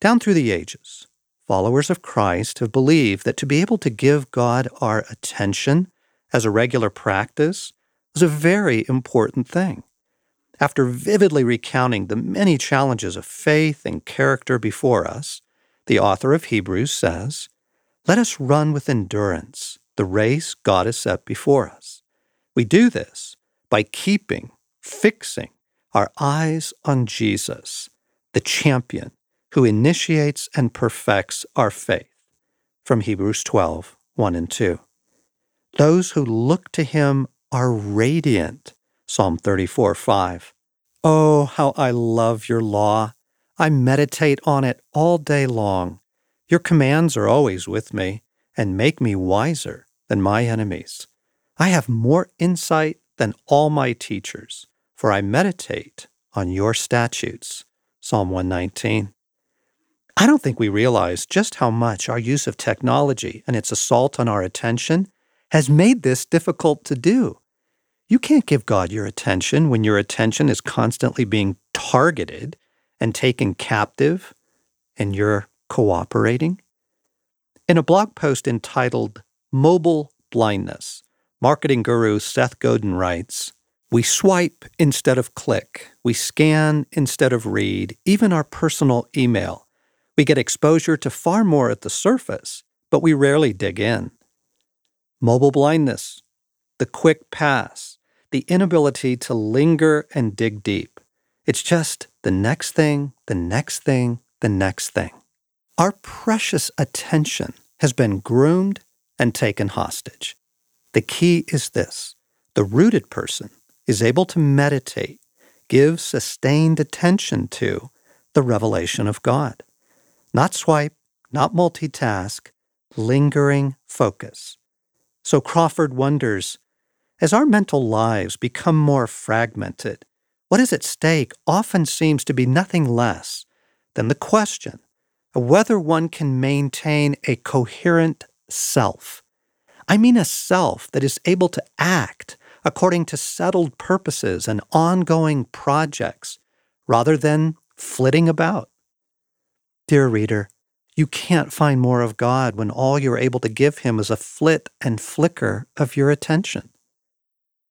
Down through the ages, followers of Christ have believed that to be able to give God our attention as a regular practice was a very important thing. After vividly recounting the many challenges of faith and character before us, the author of Hebrews says, Let us run with endurance the race God has set before us. We do this by keeping, fixing our eyes on Jesus, the champion who initiates and perfects our faith. From Hebrews 12, 1 and 2. Those who look to him are radiant. Psalm 34, 5. Oh, how I love your law. I meditate on it all day long. Your commands are always with me and make me wiser than my enemies. I have more insight than all my teachers, for I meditate on your statutes. Psalm 119. I don't think we realize just how much our use of technology and its assault on our attention has made this difficult to do. You can't give God your attention when your attention is constantly being targeted and taken captive and you're cooperating. In a blog post entitled Mobile Blindness, marketing guru Seth Godin writes We swipe instead of click, we scan instead of read, even our personal email we get exposure to far more at the surface, but we rarely dig in. Mobile blindness, the quick pass, the inability to linger and dig deep. It's just the next thing, the next thing, the next thing. Our precious attention has been groomed and taken hostage. The key is this the rooted person is able to meditate, give sustained attention to the revelation of God. Not swipe, not multitask, lingering focus. So Crawford wonders as our mental lives become more fragmented, what is at stake often seems to be nothing less than the question of whether one can maintain a coherent self. I mean, a self that is able to act according to settled purposes and ongoing projects rather than flitting about. Dear reader, you can't find more of God when all you're able to give Him is a flit and flicker of your attention.